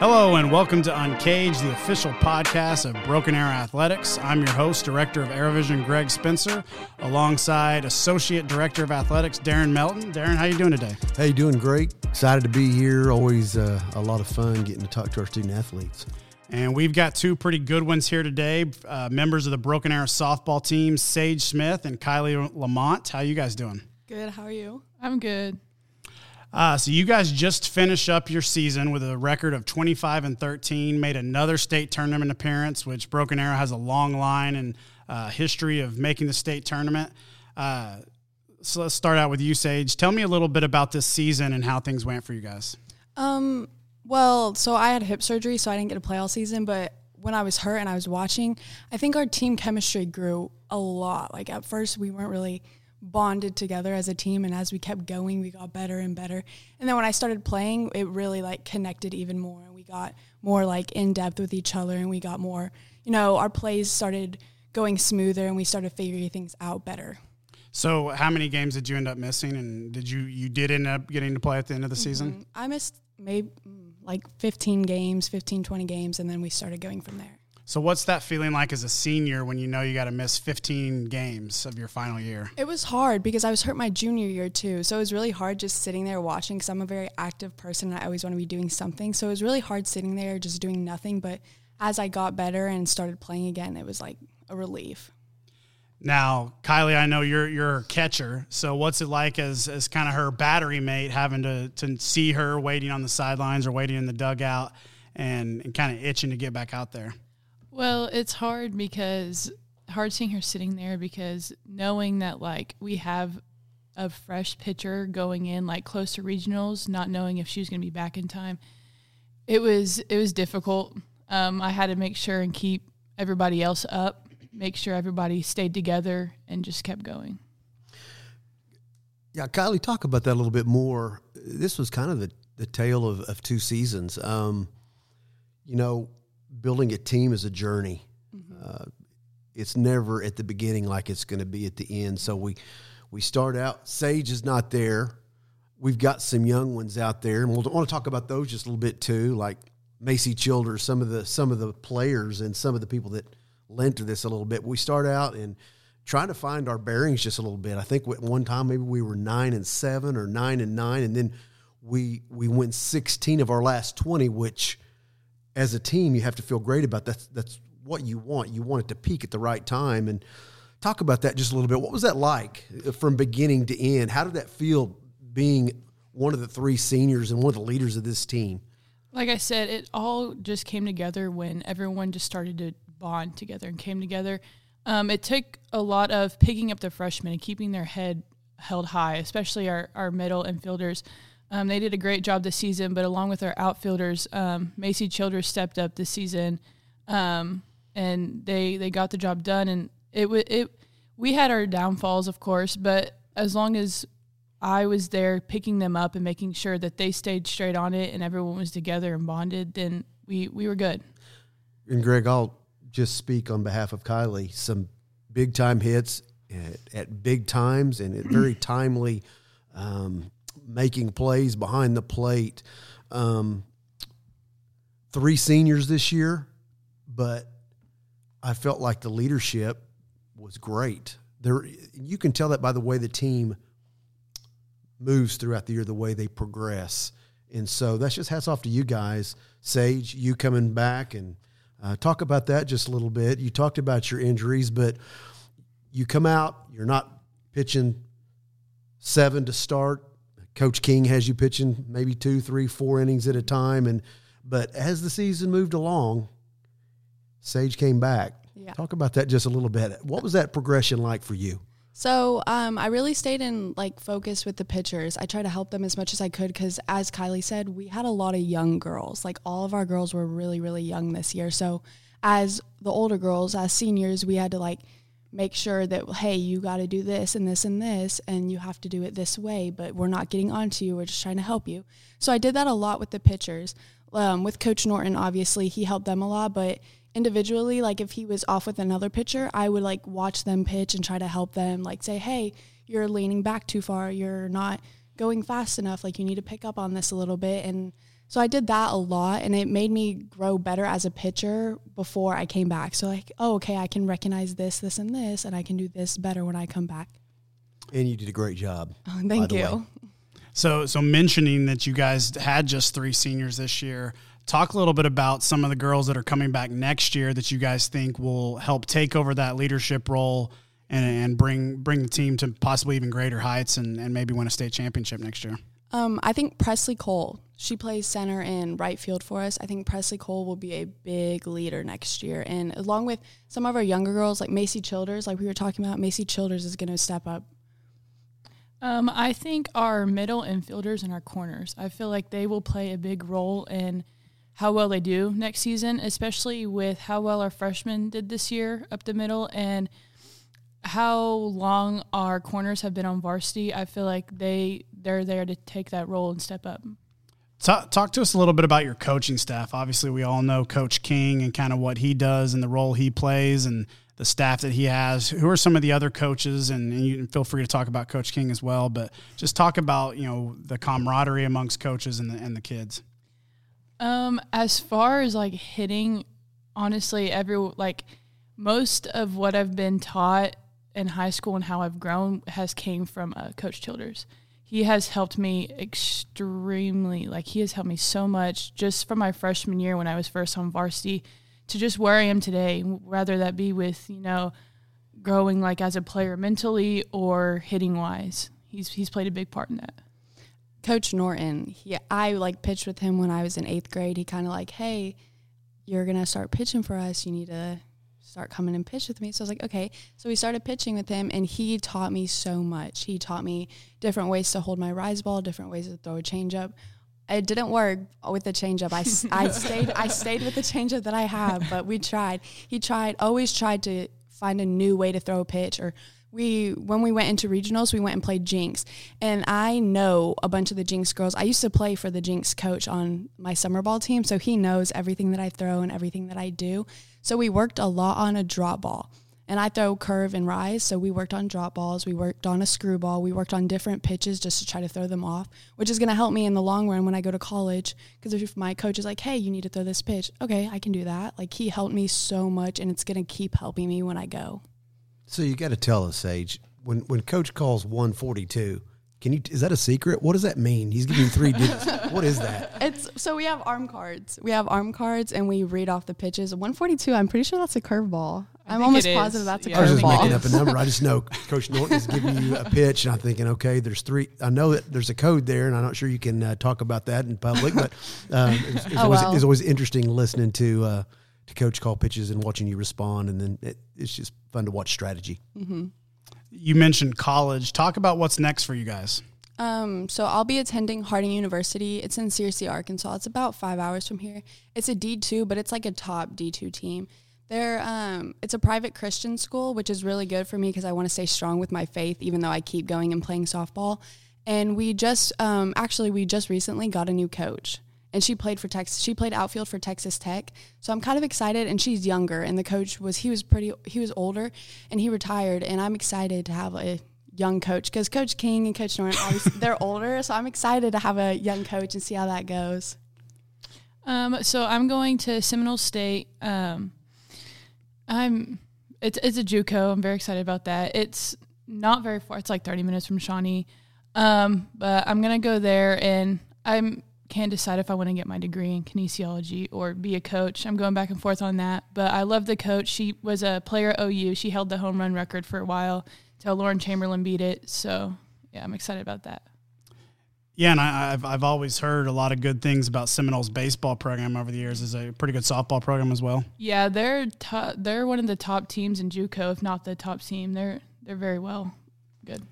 Hello, and welcome to Uncaged, the official podcast of Broken Arrow Athletics. I'm your host, Director of Aerovision, Greg Spencer, alongside Associate Director of Athletics, Darren Melton. Darren, how you doing today? Hey, doing great. Excited to be here. Always uh, a lot of fun getting to talk to our student athletes. And we've got two pretty good ones here today. Uh, members of the Broken Arrow softball team, Sage Smith and Kylie Lamont. How you guys doing? Good. How are you? I'm good. Uh, so you guys just finished up your season with a record of 25 and 13, made another state tournament appearance, which Broken Arrow has a long line and uh, history of making the state tournament. Uh, so let's start out with you, Sage. Tell me a little bit about this season and how things went for you guys. Um. Well, so I had hip surgery, so I didn't get to play all season. But when I was hurt and I was watching, I think our team chemistry grew a lot. Like at first, we weren't really bonded together as a team and as we kept going we got better and better. And then when i started playing it really like connected even more and we got more like in depth with each other and we got more you know our plays started going smoother and we started figuring things out better. So how many games did you end up missing and did you you did end up getting to play at the end of the season? Mm-hmm. i missed maybe mm, like 15 games 15 20 games and then we started going from there so what's that feeling like as a senior when you know you got to miss 15 games of your final year? It was hard because I was hurt my junior year too. So it was really hard just sitting there watching because I'm a very active person and I always want to be doing something. So it was really hard sitting there just doing nothing. But as I got better and started playing again, it was like a relief. Now, Kylie, I know you're you're a catcher. So what's it like as as kind of her battery mate having to to see her waiting on the sidelines or waiting in the dugout and, and kind of itching to get back out there? Well, it's hard because hard seeing her sitting there because knowing that like we have a fresh pitcher going in like close to regionals, not knowing if she was going to be back in time, it was it was difficult. Um, I had to make sure and keep everybody else up, make sure everybody stayed together and just kept going. Yeah, Kylie, talk about that a little bit more. This was kind of the, the tale of, of two seasons. Um, you know, building a team is a journey. Mm-hmm. Uh, it's never at the beginning like it's going to be at the end. So we we start out. Sage is not there. We've got some young ones out there, and we'll want to talk about those just a little bit too, like Macy Childers, some of the some of the players and some of the people that lent to this a little bit. We start out and trying to find our bearings just a little bit. I think at one time maybe we were nine and seven or nine and nine, and then we we went sixteen of our last twenty, which as a team, you have to feel great about that. That's what you want. You want it to peak at the right time. And talk about that just a little bit. What was that like uh, from beginning to end? How did that feel being one of the three seniors and one of the leaders of this team? Like I said, it all just came together when everyone just started to bond together and came together. Um, it took a lot of picking up the freshmen and keeping their head held high, especially our, our middle infielders. Um, they did a great job this season, but along with our outfielders, um, Macy Childers stepped up this season, um, and they they got the job done. And it it we had our downfalls, of course, but as long as I was there picking them up and making sure that they stayed straight on it and everyone was together and bonded, then we we were good. And Greg, I'll just speak on behalf of Kylie. Some big time hits at, at big times and at very timely. Um, making plays behind the plate. Um, three seniors this year, but I felt like the leadership was great. There, you can tell that by the way the team moves throughout the year, the way they progress. And so that's just hats off to you guys. Sage, you coming back and uh, talk about that just a little bit. You talked about your injuries, but you come out, you're not pitching seven to start. Coach King has you pitching maybe two, three, four innings at a time, and but as the season moved along, Sage came back. Yeah. Talk about that just a little bit. What was that progression like for you? So um, I really stayed in like focus with the pitchers. I tried to help them as much as I could because, as Kylie said, we had a lot of young girls. Like all of our girls were really, really young this year. So as the older girls, as seniors, we had to like make sure that hey you got to do this and this and this and you have to do it this way but we're not getting onto you we're just trying to help you. So i did that a lot with the pitchers um, with coach norton obviously he helped them a lot but individually like if he was off with another pitcher i would like watch them pitch and try to help them like say hey you're leaning back too far you're not going fast enough like you need to pick up on this a little bit and So I did that a lot and it made me grow better as a pitcher before I came back. So like, oh, okay, I can recognize this, this and this and I can do this better when I come back. And you did a great job. Oh, thank you. So, so mentioning that you guys had just three seniors this year, talk a little bit about some of the girls that are coming back next year that you guys think will help take over that leadership role and, and bring bring the team to possibly even greater heights and, and maybe win a state championship next year. Um, I think Presley Cole. She plays center in right field for us. I think Presley Cole will be a big leader next year, and along with some of our younger girls like Macy Childers, like we were talking about, Macy Childers is going to step up um, I think our middle infielders and our corners, I feel like they will play a big role in how well they do next season, especially with how well our freshmen did this year up the middle and how long our corners have been on varsity. I feel like they they're there to take that role and step up. Talk, talk to us a little bit about your coaching staff. Obviously, we all know Coach King and kind of what he does and the role he plays and the staff that he has. Who are some of the other coaches? And, and you feel free to talk about Coach King as well, but just talk about you know the camaraderie amongst coaches and the and the kids. Um, as far as like hitting, honestly, every like most of what I've been taught in high school and how I've grown has came from uh, Coach Childers. He has helped me extremely. Like he has helped me so much just from my freshman year when I was first on varsity to just where I am today, whether that be with, you know, growing like as a player mentally or hitting wise. He's he's played a big part in that. Coach Norton, he I like pitched with him when I was in eighth grade. He kind of like, hey, you're gonna start pitching for us. You need to start coming and pitch with me. So I was like, okay. So we started pitching with him, and he taught me so much. He taught me different ways to hold my rise ball, different ways to throw a changeup it didn't work with the changeup. I, I stayed I stayed with the changeup that I have, but we tried. He tried always tried to find a new way to throw a pitch or we when we went into regionals we went and played Jenks and i know a bunch of the Jenks girls i used to play for the Jenks coach on my summer ball team so he knows everything that i throw and everything that i do so we worked a lot on a drop ball and I throw curve and rise. So we worked on drop balls, we worked on a screwball, we worked on different pitches just to try to throw them off, which is going to help me in the long run when I go to college. Because if my coach is like, hey, you need to throw this pitch, okay, I can do that. Like he helped me so much, and it's going to keep helping me when I go. So you got to tell us, Sage, when when coach calls 142, can you? Is that a secret? What does that mean? He's giving you three digits. what is that? It's so we have arm cards. We have arm cards, and we read off the pitches. 142. I'm pretty sure that's a curveball. I'm almost positive that's a yeah. I was just curveball. making up a number. I just know Coach Norton is giving you a pitch, and I'm thinking, okay, there's three. I know that there's a code there, and I'm not sure you can uh, talk about that in public, but um, it's, it's, oh, always, well. it's, always, interesting listening to uh, to Coach call pitches and watching you respond, and then it, it's just fun to watch strategy. Mm-hmm. You mentioned college. Talk about what's next for you guys. Um, so I'll be attending Harding University. It's in Searcy, Arkansas. It's about five hours from here. It's a D two, but it's like a top D two team. They're um, it's a private Christian school, which is really good for me because I want to stay strong with my faith, even though I keep going and playing softball. And we just um, actually we just recently got a new coach, and she played for Texas. She played outfield for Texas Tech, so I'm kind of excited. And she's younger, and the coach was he was pretty he was older, and he retired. And I'm excited to have a young coach because Coach King and Coach Norton, obviously, they're older. So I'm excited to have a young coach and see how that goes. Um, so I'm going to Seminole State. Um, I'm it's it's a JUCO. I'm very excited about that. It's not very far. It's like 30 minutes from Shawnee. Um, but I'm gonna go there, and I'm can't decide if I want to get my degree in kinesiology or be a coach. I'm going back and forth on that. But I love the coach. She was a player at OU. She held the home run record for a while till Lauren Chamberlain beat it. So yeah, I'm excited about that. Yeah, and I, have I've always heard a lot of good things about Seminoles baseball program over the years. Is a pretty good softball program as well. Yeah, they're to, they're one of the top teams in JUCO, if not the top team. They're they're very well good.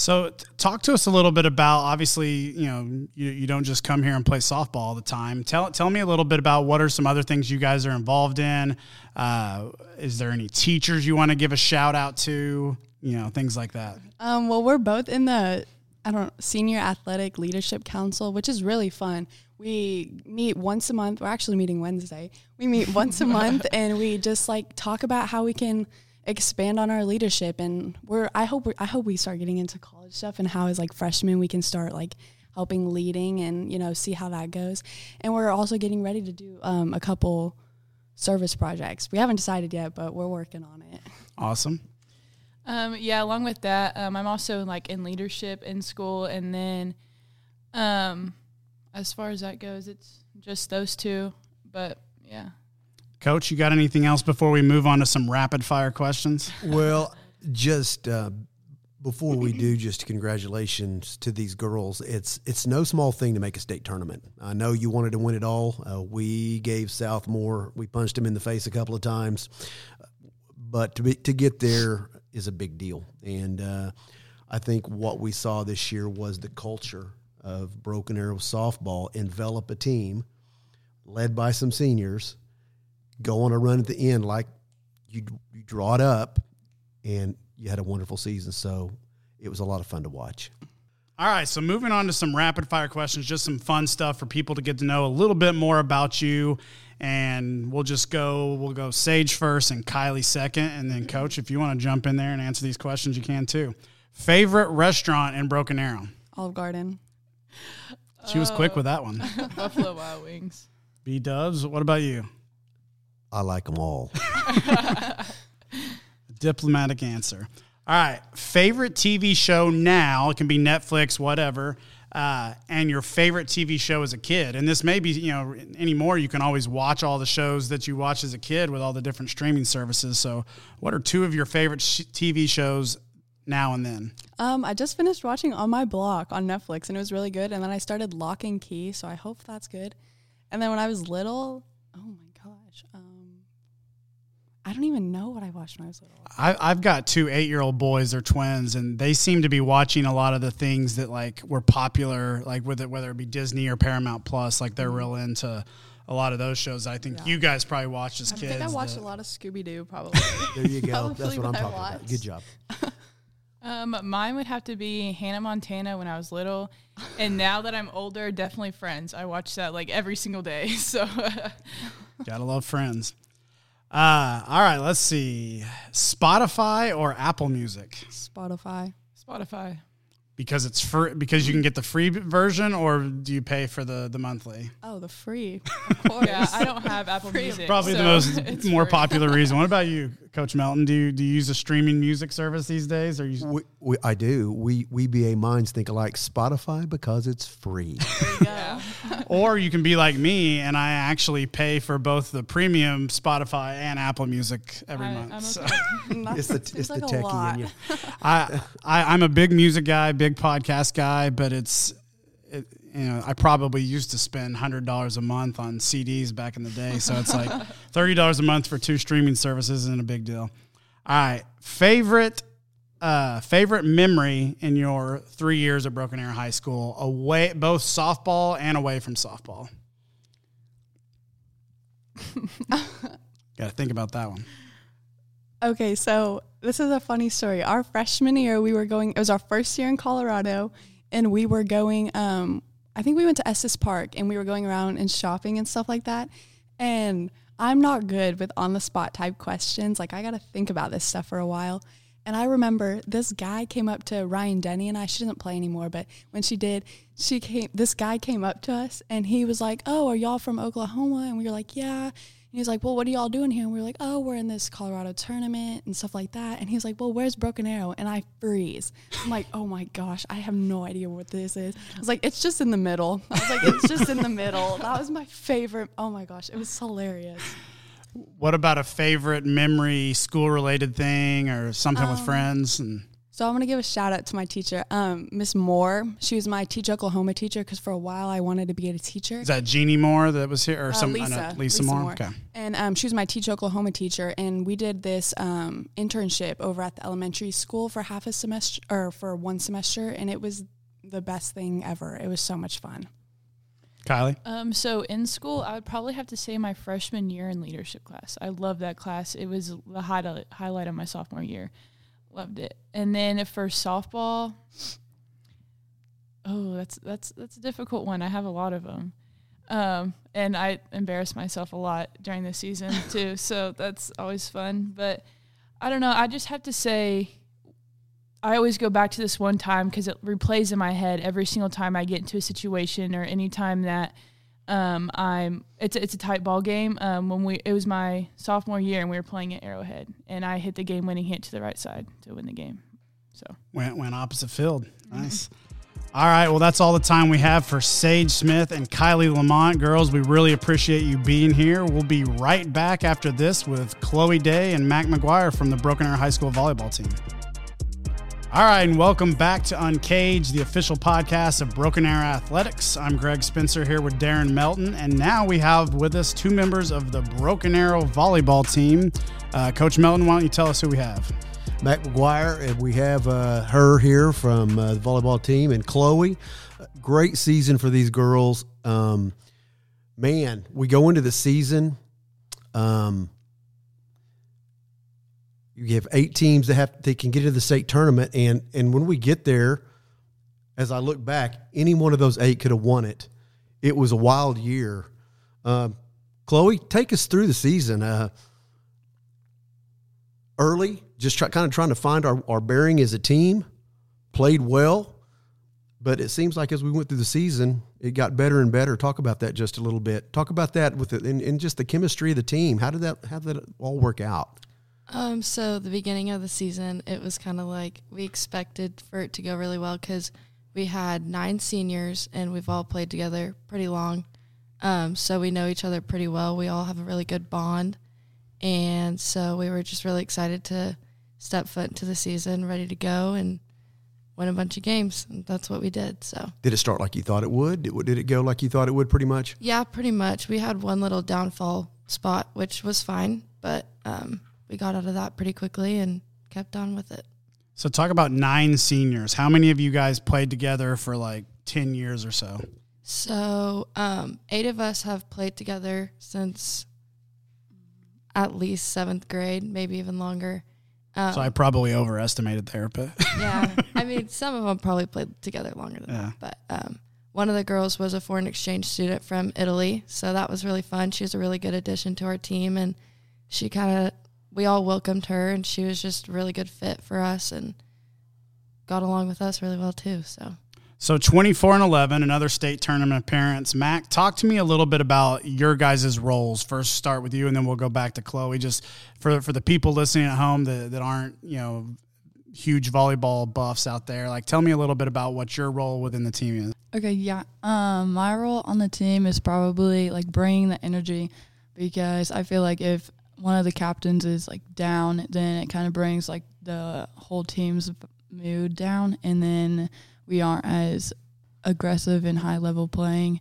So, talk to us a little bit about. Obviously, you know, you, you don't just come here and play softball all the time. Tell tell me a little bit about what are some other things you guys are involved in. Uh, is there any teachers you want to give a shout out to? you know, things like that? Um, well, we're both in the I don't senior athletic leadership council, which is really fun. We meet once a month. We're actually meeting Wednesday. We meet once a month, and we just like talk about how we can expand on our leadership. And we're I hope we I hope we start getting into college stuff and how as like freshmen we can start like helping leading and you know see how that goes. And we're also getting ready to do um, a couple service projects. We haven't decided yet, but we're working on it. Awesome. Um, yeah, along with that, um, I'm also like in leadership in school, and then, um, as far as that goes, it's just those two. But yeah, Coach, you got anything else before we move on to some rapid fire questions? Well, just uh, before we do, just congratulations to these girls. It's it's no small thing to make a state tournament. I know you wanted to win it all. Uh, we gave Southmoore, we punched them in the face a couple of times, but to be to get there is a big deal. And uh, I think what we saw this year was the culture of Broken Arrow softball envelop a team led by some seniors, go on a run at the end like you, you draw it up, and you had a wonderful season. So it was a lot of fun to watch. All right, so moving on to some rapid fire questions, just some fun stuff for people to get to know a little bit more about you. And we'll just go, we'll go Sage first and Kylie second. And then, Coach, if you want to jump in there and answer these questions, you can too. Favorite restaurant in Broken Arrow? Olive Garden. She was quick with that one. Buffalo Wild Wings. B Dubs, what about you? I like them all. Diplomatic answer. All right, favorite TV show now? It can be Netflix, whatever. Uh, and your favorite TV show as a kid, and this may be you know anymore. You can always watch all the shows that you watch as a kid with all the different streaming services. So, what are two of your favorite sh- TV shows now and then? Um, I just finished watching On My Block on Netflix, and it was really good. And then I started Lock and Key, so I hope that's good. And then when I was little, oh my gosh, um, I don't even know what I watched when I was little. I, I've got two eight-year-old boys. They're twins, and they seem to be watching a lot of the things that like were popular, like with it, whether it be Disney or Paramount Plus. Like they're real into a lot of those shows. I think Yeah. you guys probably watched as I kids. I think I watched that- a lot of Scooby Doo, probably. There you go. That's Probably what I'm talking about. Good job. Um, mine would have to be Hannah Montana when I was little, and now that I'm older, definitely Friends. I watch that like every single day. So Gotta love friends. Uh, all right, let's see. Spotify or Apple Music? Spotify. Spotify. Because it's free because you can get the free version or do you pay for the, the monthly? Oh, the free. Of course. Yeah, I don't have Apple Music. Probably the most more free. popular reason. What about you, Coach Melton? Do you do you use a streaming music service these days or you We, we, I do. We we BA minds think alike. Spotify because it's free. Yeah. Or you can be like me and I actually pay for both the premium Spotify and Apple Music every I, month. I'm So- it's the Seems it's like a techie lot. in you. I, I I'm a big music guy, big podcast guy, but it's it, you know I probably used to spend hundred dollars a month on CDs back in the day, so it's like thirty dollars a month for two streaming services isn't a big deal. All right, favorite uh, favorite memory in your three years at Broken Arrow High School, away both softball and away from softball. Got to think about that one. Okay, so this is a funny story. Our freshman year, we were going. It was our first year in Colorado, and we were going. Um, I think we went to Estes Park, and we were going around and shopping and stuff like that. And I'm not good with on the spot type questions. Like I got to think about this stuff for a while. And I remember this guy came up to Ryan Denny and I. She doesn't play anymore, but when she did, she came. This guy came up to us and he was like, "Oh, are y'all from Oklahoma?" And we were like, "Yeah." And he was like, Well, what are y'all doing here? And we were like, Oh, we're in this Colorado tournament and stuff like that. And he was like, Well, where's Broken Arrow? And I freeze. I'm like, Oh my gosh, I have no idea what this is. I was like, It's just in the middle. I was like, It's just in the middle. That was my favorite. Oh my gosh, it was hilarious. What about a favorite memory, school related thing, or something with friends? And So I'm gonna give a shout out to my teacher, um, Miss Moore. She was my Teach Oklahoma teacher because for a while I wanted to be a teacher. is that Jeannie Moore that was here, or Uh, some Lisa, I know, Lisa, Moore? Okay. And um, she was my Teach Oklahoma teacher, and we did this um, internship over at the elementary school for half a semester or for one semester, and it was the best thing ever. It was so much fun. Kylie. Um, so in school, I would probably have to say my freshman year in leadership class. I love that class. It was the highlight highlight of my sophomore year. Loved it. And then for softball, oh, that's that's that's a difficult one. I have a lot of them, um, and I embarrass myself a lot during the season too. So that's always fun. But I don't know. I just have to say, I always go back to this one time because it replays in my head every single time I get into a situation or any time that um, I'm. It's a, it's a tight ball game. Um, when we it was my sophomore year and we were playing at Arrowhead and I hit the game winning hit to the right side to win the game. So went went opposite field. Nice. Mm-hmm. All right, well, that's all the time we have for Sage Smith and Kylie Lamont. Girls, we really appreciate you being here. We'll be right back after this with Chloe Day and Mac McGuire from the Broken Arrow High School volleyball team. All right, and welcome back to Uncaged, the official podcast of Broken Arrow Athletics. I'm Greg Spencer here with Darren Melton, and now we have with us two members of the Broken Arrow volleyball team. Uh, Coach Melton, why don't you tell us who we have? Mac McGuire, and we have uh, her here from uh, the volleyball team, and Chloe. Great season for these girls. Um, man, we go into the season. Um, you have eight teams that have they can get into the state tournament, and and when we get there, as I look back, any one of those eight could have won it. It was a wild year. Um, Chloe, take us through the season. Uh, early, just try, kind of trying to find our, our bearing as a team, played well, but it seems like as we went through the season, it got better and better. Talk about that just a little bit. Talk about that with it and, and just the chemistry of the team. How did that how did that all work out? Um, so the beginning of the season, it was kind of like we expected for it to go really well because we had nine seniors and we've all played together pretty long. Um, so we know each other pretty well. We all have a really good bond. And so we were just really excited to step foot into the season, ready to go and win a bunch of games. And that's what we did. So did it start like you thought it would? Did, did it go like you thought it would? Pretty much. Yeah, pretty much. We had one little downfall spot, which was fine, but um, we got out of that pretty quickly and kept on with it. So talk about nine seniors. How many of you guys played together for like ten years or so? So um, eight of us have played together since at least seventh grade, maybe even longer. Um, so I probably overestimated there, but yeah, I mean, some of them probably played together longer than yeah. that. But um, one of the girls was a foreign exchange student from Italy, so that was really fun. She was a really good addition to our team, and she kind of we all welcomed her, and she was just a really good fit for us, and got along with us really well too. So so 24 and 11, another state tournament appearance. Mac, talk to me a little bit about your guys' roles. First, start with you, and then we'll go back to Chloe. Just for for the people listening at home that, that aren't you know huge volleyball buffs out there, like tell me a little bit about what your role within the team is. Okay, yeah. Um, my role on the team is probably like bringing the energy because I feel like if one of the captains is like down, then it kind of brings like the whole team's mood down, and then we aren't as aggressive and high level playing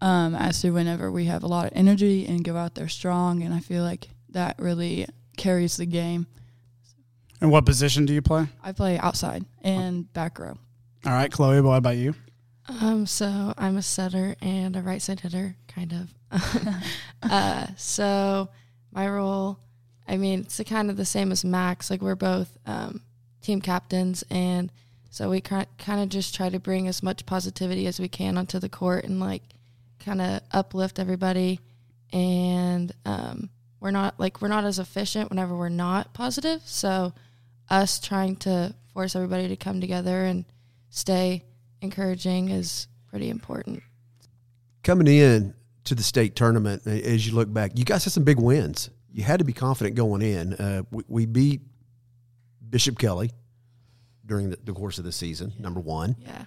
um, as to whenever we have a lot of energy and go out there strong. And I feel like that really carries the game. And what position do you play? I play outside and back row. All right, Chloe, what about you? Um, so I'm a setter and a right side hitter, kind of. uh, so my role, I mean, it's kind of the same as Max. Like we're both um, team captains, and so we kind of just try to bring as much positivity as we can onto the court and like kind of uplift everybody. And um, we're not like we're not as efficient whenever we're not positive. So us trying to force everybody to come together and stay encouraging is pretty important. Coming in to the state tournament, as you look back, you guys had some big wins. You had to be confident going in. Uh, we, we beat Bishop Kelley during the, the course of the season. Yeah. Number one, yeah,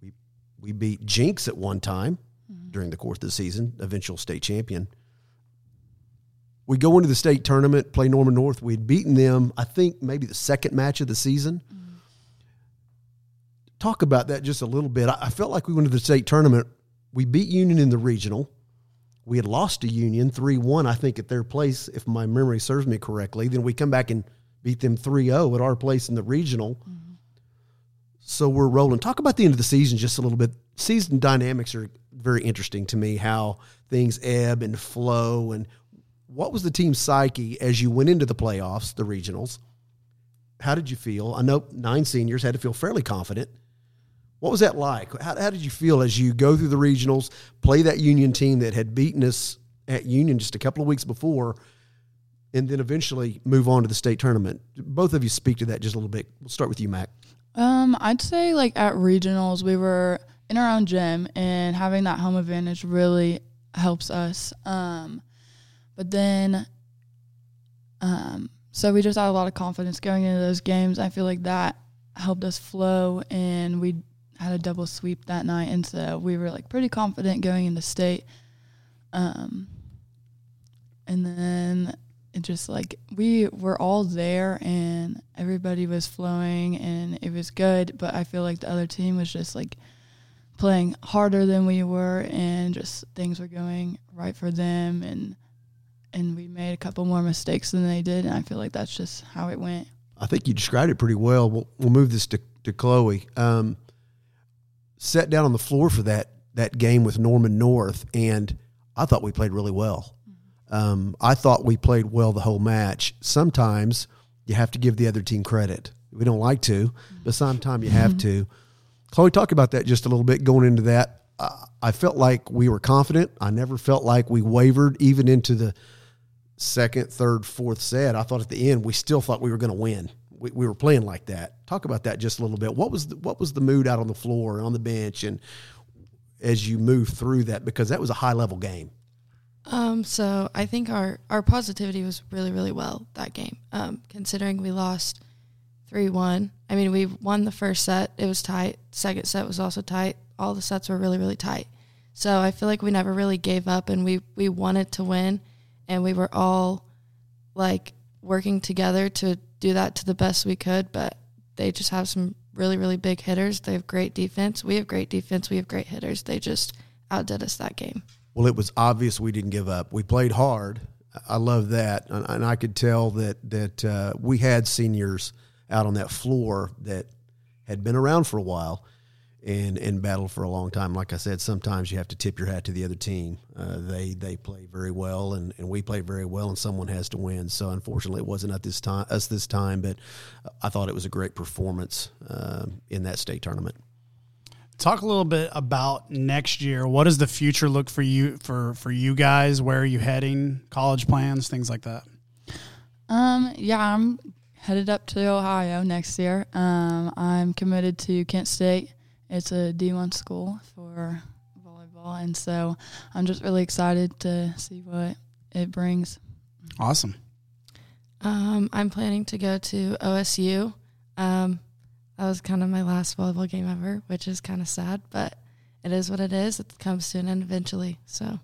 we we beat Jenks at one time mm-hmm. during the course of the season, eventual state champion. We go into the state tournament, play Norman North. We'd beaten them, I think, maybe the second match of the season. Mm-hmm. Talk about that just a little bit. I, I felt like we went to the state tournament. We beat Union in the regional. We had lost to Union 3 1, I think, at their place, if my memory serves me correctly. Then we come back and beat them 3 0 at our place in the regional. Mm-hmm. So we're rolling. Talk about the end of the season just a little bit. Season dynamics are very interesting to me, how things ebb and flow. And what was the team's psyche as you went into the playoffs, the regionals? How did you feel? I know nine seniors had to feel fairly confident. What was that like? How, how did you feel as you go through the regionals, play that Union team that had beaten us at Union just a couple of weeks before, and then eventually move on to the state tournament. Both of you speak to that just a little bit. We'll start with you, Mac. Um, I'd say like at regionals, we were in our own gym, and having that home advantage really helps us. Um, but then, um, so we just had a lot of confidence going into those games. I feel like that helped us flow, and we had a double sweep that night, and so we were like pretty confident going into state. Um, and then it just like we were all there and everybody was flowing and it was good but i feel like the other team was just like playing harder than we were and just things were going right for them and and we made a couple more mistakes than they did and i feel like that's just how it went I think you described it pretty well. We'll, we'll move this to, to Chloe. Um, sat down on the floor for that that game with Norman North, and I thought we played really well. Um, I thought we played well the whole match. Sometimes you have to give the other team credit. We don't like to, but sometimes you have to. Chloe, talk about that just a little bit going into that. I felt like we were confident. I never felt like we wavered, even into the second, third, fourth set. I thought at the end we still thought we were going to win. We, we were playing like that. Talk about that just a little bit. What was the, what was the mood out on the floor and on the bench, and as you move through that because that was a high level game. Um, so I think our, our positivity was really, really well that game. Um, considering we lost three one. I mean, we won the first set. It was tight. Second set was also tight. All the sets were really, really tight. So I feel like we never really gave up and we, we wanted to win and we were all like working together to do that to the best we could, but they just have some really, really big hitters. They have great defense. We have great defense. We have great hitters. They just outdid us that game. Well, it was obvious we didn't give up. We played hard. I love that, and, and I could tell that that uh, we had seniors out on that floor that had been around for a while and and battled for a long time. Like I said, sometimes you have to tip your hat to the other team. Uh, they they play very well, and, and we play very well, and someone has to win. So unfortunately, it wasn't at this time us this time, but I thought it was a great performance uh, in that state tournament. Talk a little bit about next year. What does the future look for you for for you guys? Where are you heading? College plans, things like that. Um, yeah, I'm headed up to Ohio next year. Um, I'm committed to Kent State. It's a D1 school for volleyball, and so I'm just really excited to see what it brings. Awesome. Um, I'm planning to go to OSU. Um, that was kind of my last volleyball game ever, which is kind of sad, but it is what it is. It comes to an end eventually. So,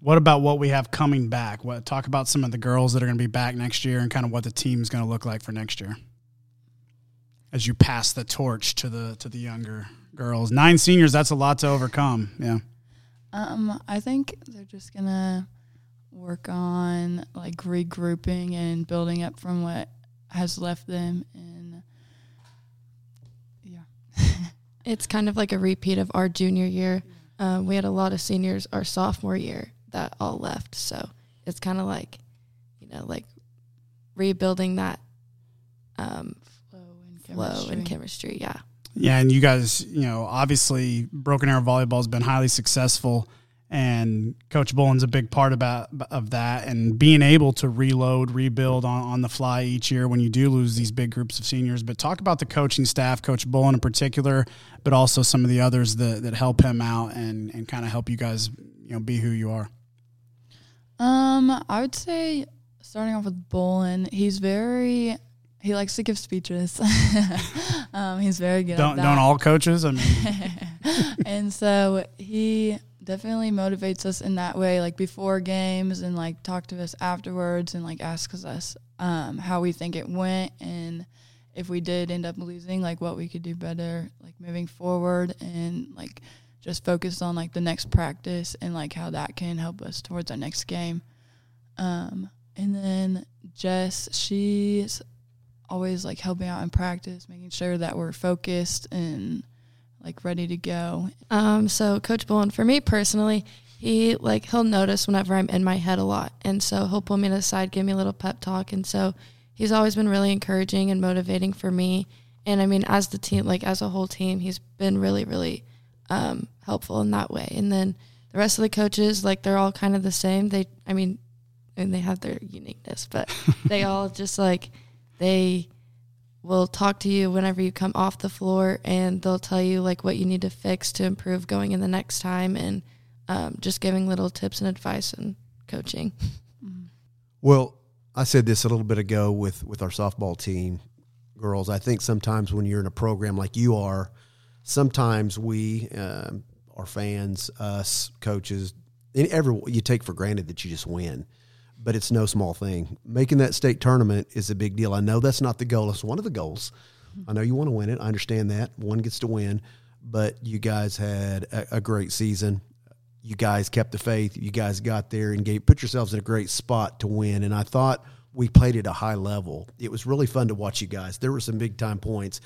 What about what we have coming back? What talk about some of the girls that are going to be back next year and kind of what the team is going to look like for next year. As you pass the torch to the to the younger girls, nine seniors, that's a lot to overcome. Yeah. Um, I think they're just gonna work on like regrouping and building up from what has left them, and yeah. it's kind of like a repeat of our junior year. Um, we had a lot of seniors our sophomore year that all left. So, it's kind of like, you know, like rebuilding that um, flow and chemistry. Yeah. Yeah, and you guys, you know, obviously Broken Arrow Volleyball has been highly successful and Coach Bullen's a big part about of that and being able to reload, rebuild on, on the fly each year when you do lose these big groups of seniors. But talk about the coaching staff, Coach Bullen in particular, but also some of the others that, that help him out and, and kind of help you guys, you know, be who you are. Um, I would say starting off with Bolin, he's very he likes to give speeches. um, he's very good. Don't at that. don't all coaches? I mean and so he definitely motivates us in that way, like before games and like talk to us afterwards and like asks us um, how we think it went and if we did end up losing, like what we could do better, like moving forward and like just focus on like the next practice and like how that can help us towards our next game. Um, and then Jess, she's always like helping out in practice, making sure that we're focused and like ready to go. Um, so Coach Bullen, for me personally, he like he'll notice whenever I'm in my head a lot, and so he'll pull me to the side, give me a little pep talk, and so he's always been really encouraging and motivating for me. And I mean, as the team, like as a whole team, he's been really, really um, helpful in that way. And then the rest of the coaches, like they're all kind of the same. They, I mean, and they have their uniqueness, but they all just like they will talk to you whenever you come off the floor and they'll tell you like what you need to fix to improve going in the next time and um, just giving little tips and advice and coaching. Well, I said this a little bit ago with with our softball team, girls. I think sometimes when you're in a program like you are, sometimes we, um, our fans, us coaches, everyone, you take for granted that you just win. But it's no small thing. Making that state tournament is a big deal. I know that's not the goal. It's one of the goals. I know you want to win it. I understand that. One gets to win, but you guys had a, a great season you guys kept the faith. You guys got there and gave, put yourselves in a great spot to win. And I thought we played at a high level. It was really fun to watch you guys. There were some big time points.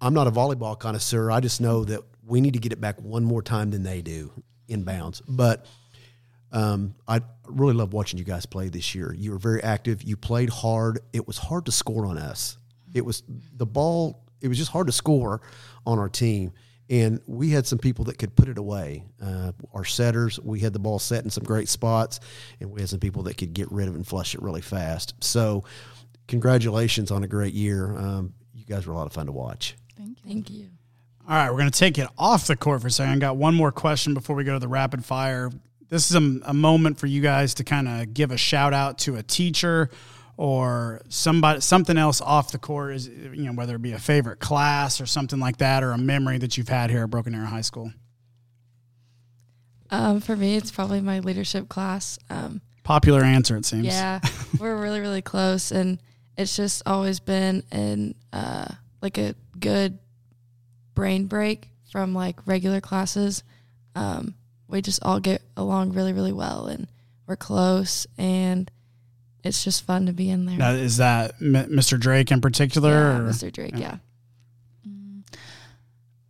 I'm not a volleyball connoisseur. I just know that we need to get it back one more time than they do in bounds. But um, I really love watching you guys play this year. You were very active. You played hard. It was hard to score on us. It was the ball. It was just hard to score on our team and we had some people that could put it away. Uh, our setters, we had the ball set in some great spots, and we had some people that could get rid of it and flush it really fast. So, congratulations on a great year. Um, you guys were a lot of fun to watch. Thank you. Thank you. All right, we're going to take it off the court for a second. I got one more question before we go to the rapid fire. This is a, a moment for you guys to kind of give a shout out to a teacher or somebody something else off the court is you know whether it be a favorite class or something like that or a memory that you've had here at Broken Arrow High School. Um, for me, it's probably my leadership class. Um, Popular answer, it seems. Yeah, we're really really close, and it's just always been in uh, like a good brain break from like regular classes. Um, we just all get along really really well, and we're close, and it's just fun to be in there. Now, is that M- Mr. Drake in particular? yeah, Mr. Drake. Yeah.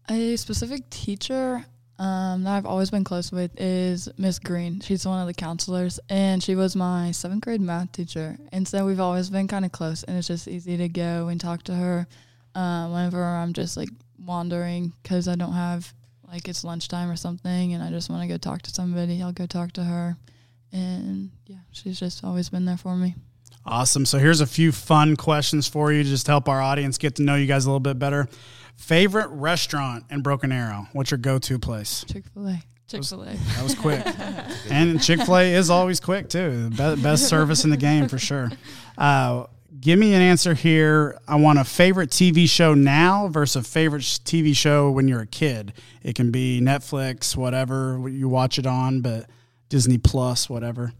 A specific teacher um, that I've always been close with is Miss Green. She's one of the counselors, and she was my seventh grade math teacher. And so we've always been kind of close, and it's just easy to go and talk to her um, whenever I'm just like wandering because I don't have like it's lunchtime or something, and I just want to go talk to somebody. I'll go talk to her, and yeah, she's just always been there for me. Awesome. So here's a few fun questions for you just to just help our audience get to know you guys a little bit better. Favorite restaurant in Broken Arrow? What's your go-to place? Chick Fil A. Chick Fil A. That was quick. and Chick fil A is always quick, too. Be- best service in the game for sure. Uh, give me an answer here. I want a favorite TV show now versus a favorite TV show when you're a kid. It can be Netflix, whatever you watch it on, but Disney Plus, whatever.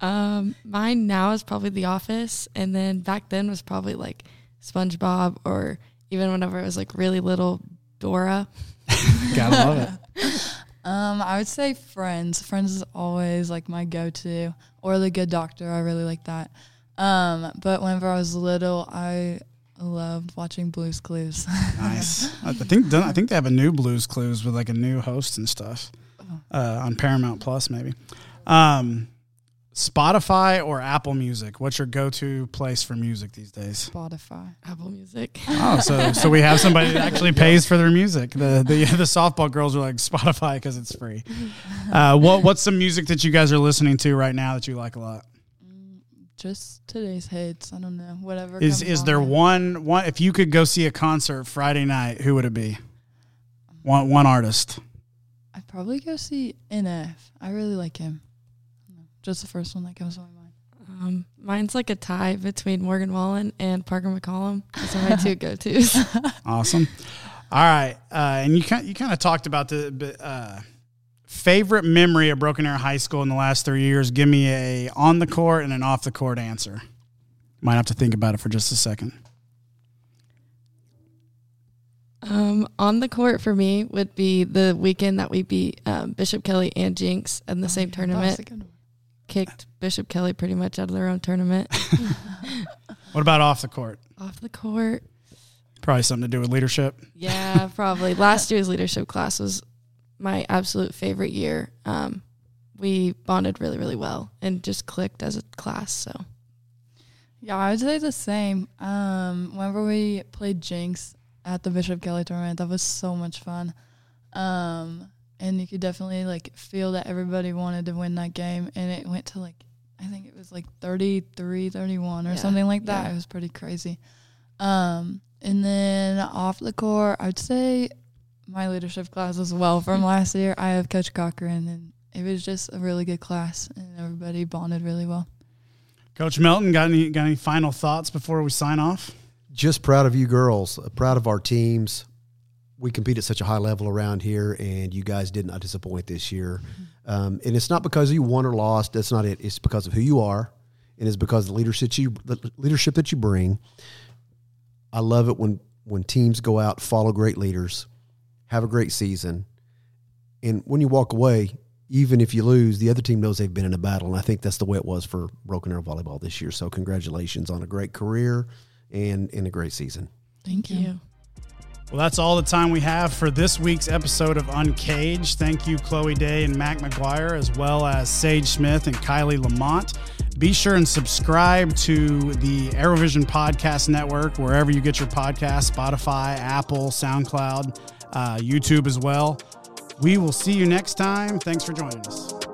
Um, mine now is probably The Office, and then back then was probably like SpongeBob, or even whenever it was like really little Dora. Gotta love it. Um, I would say Friends. Friends is always like my go-to, or The Good Doctor. I really like that. Um, but whenever I was little, I loved watching Blue's Clues. Nice. I think I think they have a new Blues Clues with like a new host and stuff uh, on Paramount Plus, maybe. Um, Spotify or Apple Music? What's your go-to place for music these days? Spotify. Apple Music. Oh, so so we have somebody that actually pays for their music. The the, the softball girls are like Spotify because it's free. Uh, what what's some music that you guys are listening to right now that you like a lot? Just today's hits. I don't know. Whatever. Is comes is on there there. one one if you could go see a concert Friday night, who would it be? One one artist. I'd probably go see NF. I really like him. Just the first one that comes to my mind. Um, mine's like a tie between Morgan Wallen and Parker McCollum. Those are my two go-tos. Awesome. All right, uh, and you kind you kind of talked about the uh, favorite memory of Broken Arrow High School in the last three years. Give me a on the court and an off the court answer. Might have to think about it for just a second. Um, on the court for me would be the weekend that we beat um, Bishop Kelley and Jenks in the same Oh, yeah, tournament. a good one. Kicked Bishop Kelley pretty much out of their own tournament. What about off the court? Off the court, Probably something to do with leadership. yeah, probably. Last year's leadership class was my absolute favorite year. Um, we bonded really, really well and just clicked as a class. So Yeah, I would say the same. Um, whenever we played Jenks at the Bishop Kelley tournament, that was so much fun. Um, and you could definitely like feel that everybody wanted to win that game, and it went to like I think it was like 33, 31 or Yeah, something like that. yeah. It was pretty crazy. Um, and then off the court, I'd say my leadership class as well from last year. I have Coach Cochran, and it was just a really good class, and everybody bonded really well. Coach Melton, got any got any final thoughts before we sign off? just proud of you girls, uh, proud of our teams. We compete at such a high level around here, and you guys did not disappoint this year. Um, and it's not because you won or lost. That's not it. It's because of who you are, and it's because of the leadership you the leadership that you bring. I love it when when teams go out, follow great leaders, have a great season, and when you walk away, even if you lose, the other team knows they've been in a battle. And I think that's the way it was for Broken Arrow Volleyball this year. So congratulations on a great career and in a great season. Thank you. Well, that's all the time we have for this week's episode of Uncaged. Thank you, Chloe Day and Mac McGuire, as well as Sage Smith and Kylie Lamont. Be sure and subscribe to the Aerovision Podcast Network wherever you get your podcasts Spotify, Apple, SoundCloud, uh, YouTube as well. We will see you next time. Thanks for joining us.